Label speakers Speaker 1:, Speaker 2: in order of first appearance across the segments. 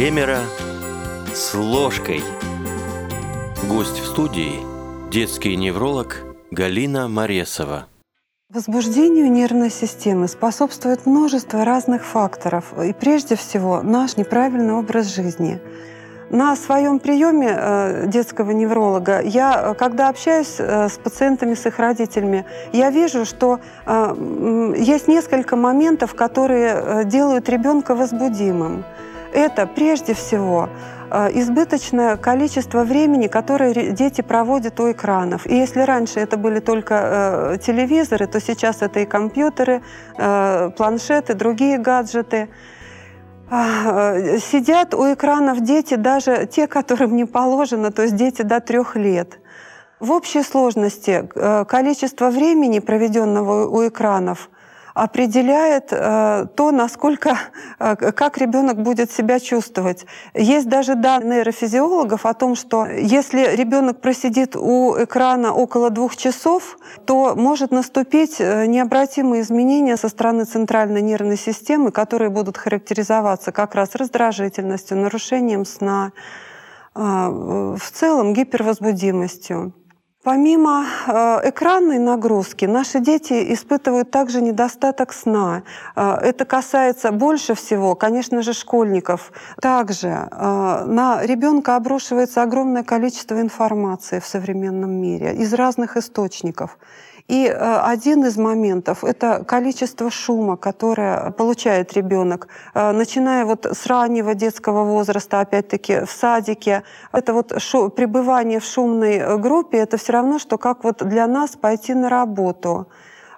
Speaker 1: Семеро с ложкой. Гость в студии – детский невролог Галина Моресова.
Speaker 2: Возбуждению нервной системы способствует множество разных факторов, и прежде всего наш неправильный образ жизни. На своем приеме э, детского невролога я, когда общаюсь э, с пациентами, с их родителями, я вижу, что э, есть несколько моментов, которые делают ребенка возбудимым. Это прежде всего избыточное количество времени, которое дети проводят у экранов. И если раньше это были только телевизоры, то сейчас это и компьютеры, планшеты, другие гаджеты – а, сидят у экранов дети, даже те, которым не положено, то есть дети до трех лет. В общей сложности э, количество времени, проведенного у экранов, определяет э, то, насколько, э, как ребенок будет себя чувствовать. Есть даже данные нейрофизиологов о том, что если ребенок просидит у экрана около двух часов, то может наступить э, необратимые изменения со стороны центральной нервной системы, которые будут характеризоваться как раз раздражительностью, нарушением сна, в целом гипервозбудимостью. Помимо э, экранной нагрузки, наши дети испытывают также недостаток сна. Э, это касается больше всего, конечно же, школьников. Также э, на ребенка обрушивается огромное количество информации в современном мире из разных источников. И э, один из моментов – это количество шума, которое получает ребенок, э, начиная вот с раннего детского возраста, опять-таки в садике. Это вот шу, пребывание в шумной э, группе – это все равно, что как вот для нас пойти на работу.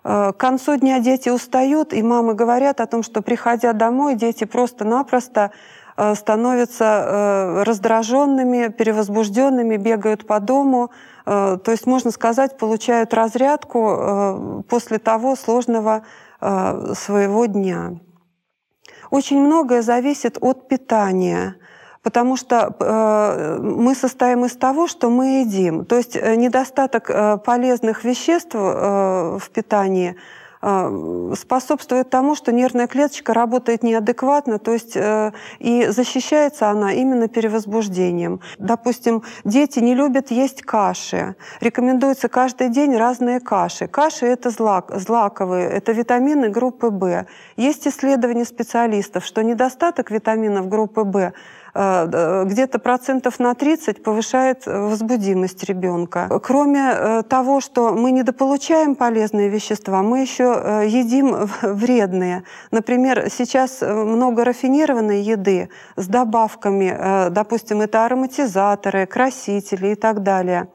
Speaker 2: К концу дня дети устают, и мамы говорят о том, что приходя домой, дети просто-напросто становятся раздраженными, перевозбужденными, бегают по дому, Э, то есть, можно сказать, получают разрядку э, после того сложного э, своего дня. Очень многое зависит от питания потому что мы состоим из того, что мы едим. То есть недостаток полезных веществ в питании Э, способствует тому, что нервная клеточка работает неадекватно, то есть э, и защищается она именно перевозбуждением. Допустим, дети не любят есть каши. Рекомендуется каждый день разные каши. Каши — это злак, злаковые, это витамины группы В. Есть исследования специалистов, что недостаток витаминов группы В где-то процентов на 30 повышает возбудимость ребенка. Кроме э, того, что мы недополучаем полезные вещества, мы еще э, едим вредные. Например, сейчас много рафинированной еды с добавками, допустим, это ароматизаторы, красители и так далее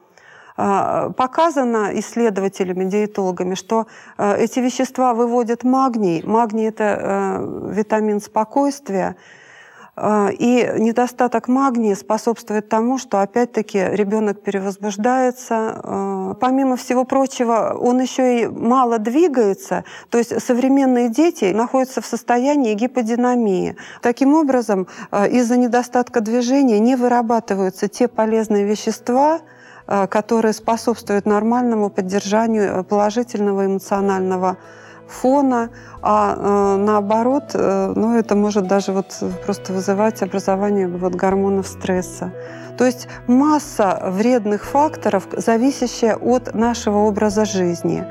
Speaker 2: показано исследователями, диетологами, что эти вещества выводят магний. Магний – это витамин спокойствия, и недостаток магния способствует тому, что опять-таки ребенок перевозбуждается. А, помимо всего прочего, он еще и мало двигается. То есть современные дети находятся в состоянии гиподинамии. Таким образом, а, из-за недостатка движения не вырабатываются те полезные вещества, которые способствуют нормальному поддержанию положительного эмоционального фона, а э, наоборот, э, ну, это может даже вот просто вызывать образование вот гормонов стресса. То есть масса вредных факторов, зависящая от нашего образа жизни.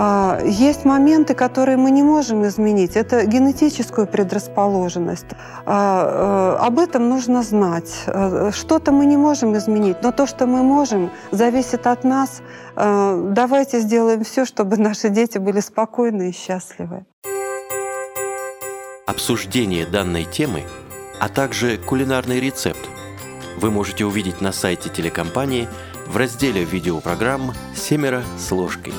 Speaker 2: А, есть моменты, которые мы не можем изменить. Это генетическую предрасположенность. А, э, об этом нужно знать. Э, что-то мы не можем изменить, но то, что мы можем, зависит от нас. Э, давайте сделаем все, чтобы наши дети были спокойны и счастливы.
Speaker 1: Обсуждение данной темы, а также кулинарный рецепт вы можете увидеть на сайте телекомпании в разделе видеопрограмм «Семеро с ложкой».